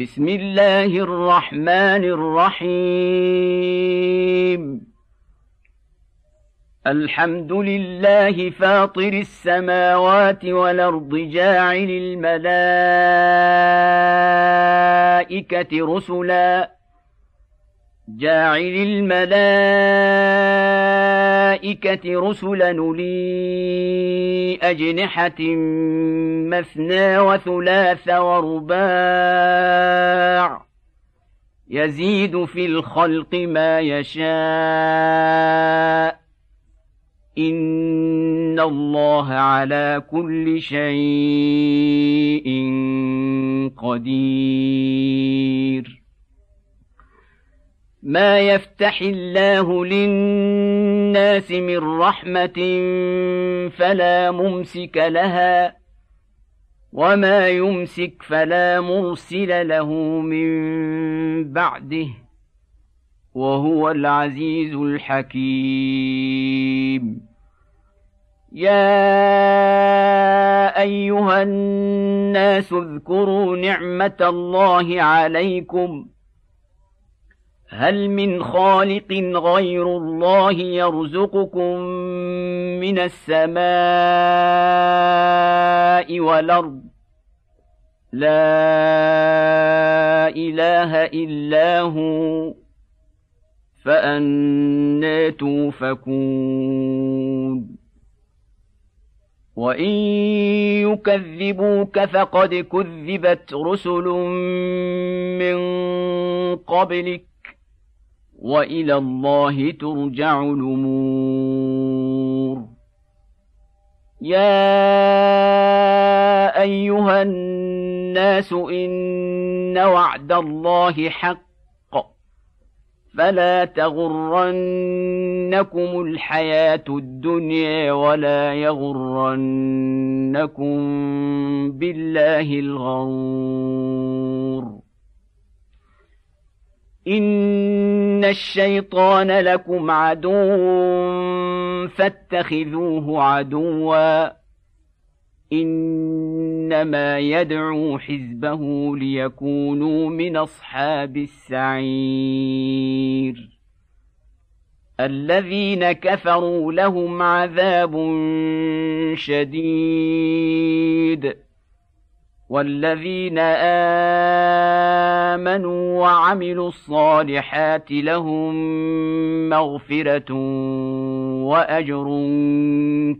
بسم الله الرحمن الرحيم. الحمد لله فاطر السماوات والأرض جاعل الملائكة رسلا. جاعل الملائكة رسلا لي أجنحة مثنى وثلاث ورباع يزيد في الخلق ما يشاء. إن الله على كل شيء قدير. ما يفتح الله للناس من رحمة فلا ممسك لها وما يمسك فلا مرسل له من بعده وهو العزيز الحكيم. يا أيها الناس اذكروا نعمة الله عليكم هل من خالق غير الله يرزقكم من السماء والأرض؟ لا إله إلا هو فانى توفكون. وإن يكذبوك فقد كذبت رسل من قبلك. وإلى الله ترجع الأمور. يا أيها الناس إن وعد الله حق. فلا تغرنكم الحياة الدنيا ولا يغرنكم بالله الغرور. ان الشيطان لكم عدو فاتخذوه عدوا انما يدعو حزبه ليكونوا من اصحاب السعير الذين كفروا لهم عذاب شديد والذين آمنوا وعملوا الصالحات لهم مغفرة وأجر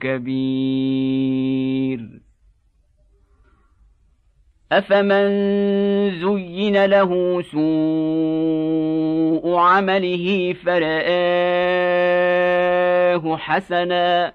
كبير. أفمن زين له سوء عمله فرآه حسنا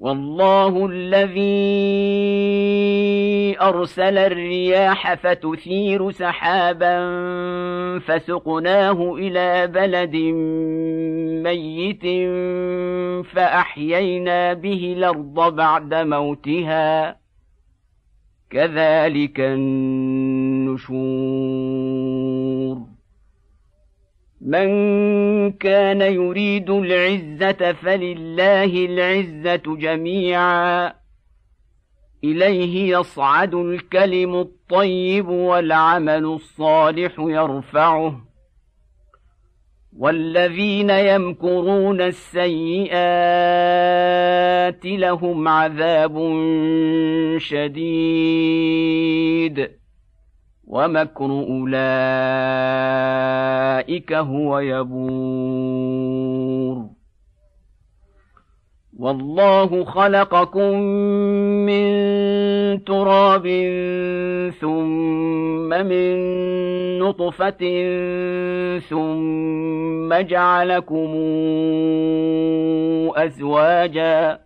والله الذي أرسل الرياح فتثير سحابا فسقناه إلى بلد ميت فأحيينا به الأرض بعد موتها. كذلك النشور. من كان يريد العزة فلله العزة جميعا. إليه يصعد الكلم الطيب والعمل الصالح يرفعه. والذين يمكرون السيئات لهم عذاب شديد. ومكر أولئك هو يبور. والله خلقكم من تراب ثم من نطفة ثم جعلكم أزواجا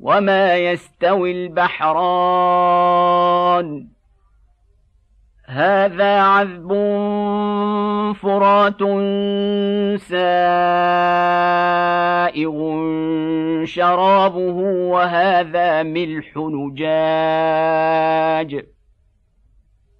وما يستوي البحران هذا عذب فرات سائغ شرابه وهذا ملح نجاج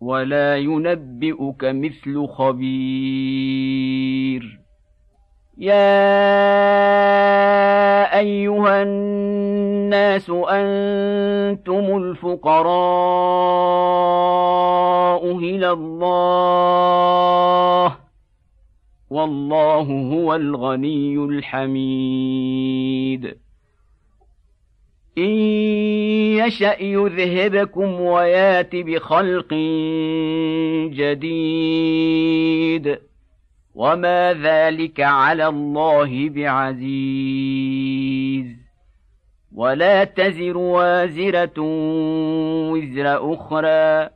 ولا ينبئك مثل خبير. يا أيها الناس أنتم الفقراء إلى الله والله هو الغني الحميد. ان يشا يذهبكم ويات بخلق جديد وما ذلك على الله بعزيز ولا تزر وازره وزر أخرى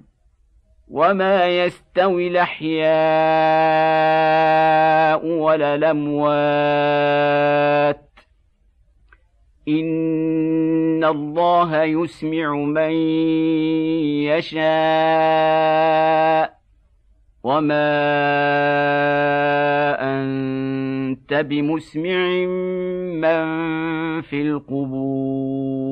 وما يستوي الاحياء ولا الاموات ان الله يسمع من يشاء وما انت بمسمع من في القبور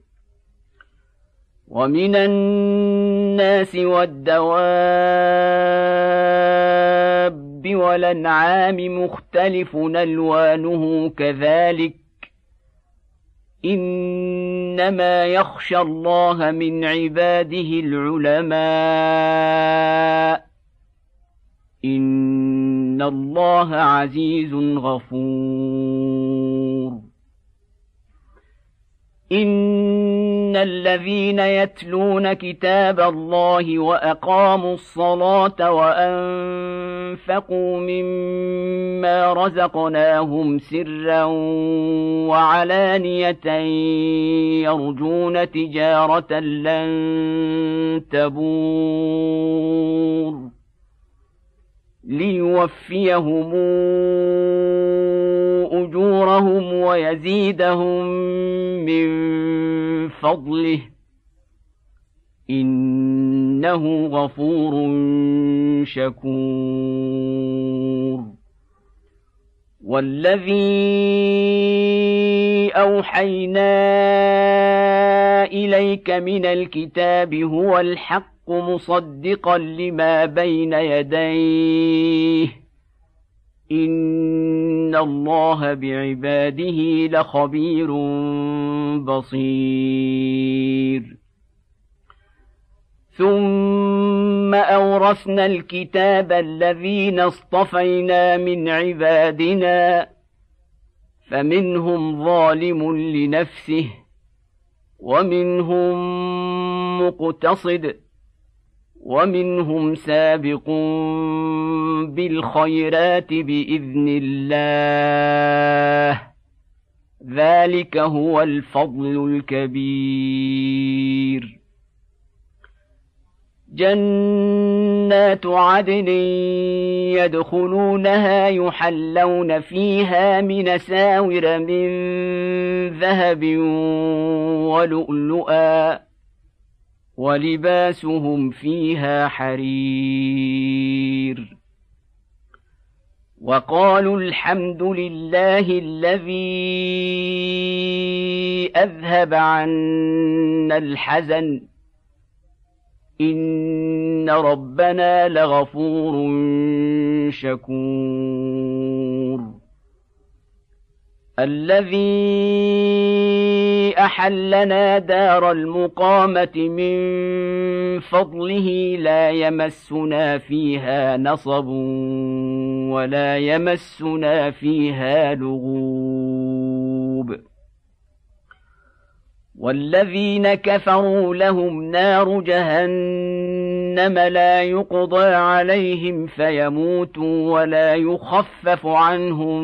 ومن الناس والدواب والأنعام مختلف ألوانه كذلك إنما يخشى الله من عباده العلماء إن الله عزيز غفور ان الذين يتلون كتاب الله واقاموا الصلاه وانفقوا مما رزقناهم سرا وعلانيه يرجون تجاره لن تبور ليوفيهم أجورهم ويزيدهم من فضله. إنه غفور شكور. والذي أوحينا إليك من الكتاب هو الحق. مصدقا لما بين يديه ان الله بعباده لخبير بصير. ثم اورثنا الكتاب الذين اصطفينا من عبادنا فمنهم ظالم لنفسه ومنهم مقتصد ومنهم سابق بالخيرات بإذن الله. ذلك هو الفضل الكبير. جنات عدن يدخلونها يحلون فيها من ساور من ذهب ولؤلؤا. ولباسهم فيها حرير. وقالوا الحمد لله الذي أذهب عنا الحزن. إن ربنا لغفور شكور. الذي أحلنا دار المقامة من فضله لا يمسنا فيها نصب ولا يمسنا فيها لغوب. والذين كفروا لهم نار جهنم لا يقضى عليهم فيموتوا ولا يخفف عنهم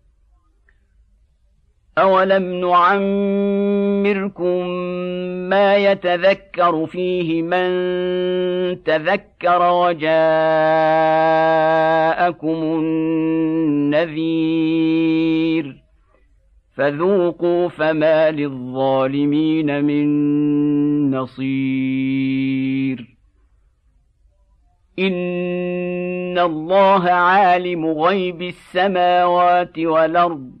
اولم نعمركم ما يتذكر فيه من تذكر وجاءكم النذير فذوقوا فما للظالمين من نصير ان الله عالم غيب السماوات والارض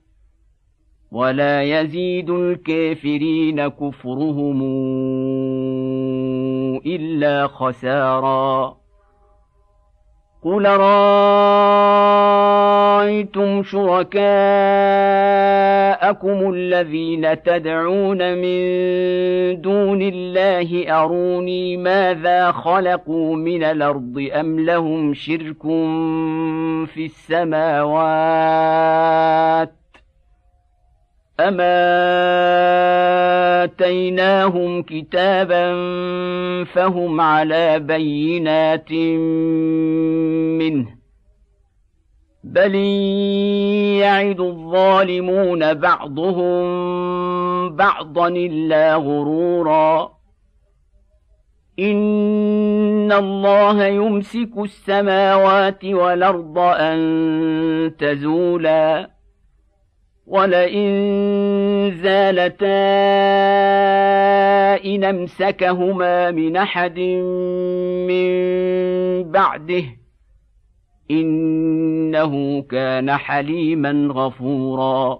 ولا يزيد الكافرين كفرهم إلا خسارا. قل رايتم شركاءكم الذين تدعون من دون الله اروني ماذا خلقوا من الأرض ام لهم شرك في السماوات أما آتيناهم كتابا فهم على بينات منه بل يعد الظالمون بعضهم بعضا إلا غرورا إن الله يمسك السماوات والأرض أن تزولا ولئن زالتا إن أمسكهما من أحد من بعده إنه كان حليما غفورا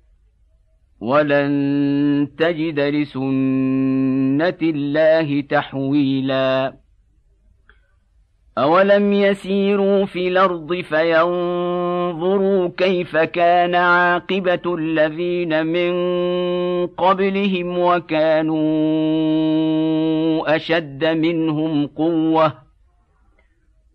ولن تجد لسنة الله تحويلا. أولم يسيروا في الأرض فينظروا كيف كان عاقبة الذين من قبلهم وكانوا أشد منهم قوة.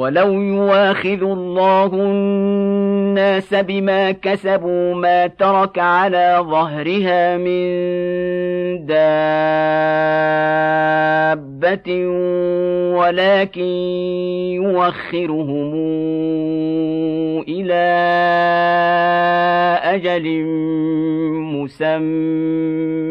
ولو يواخذ الله الناس بما كسبوا ما ترك على ظهرها من دابه ولكن يوخرهم إلى أجل مسمى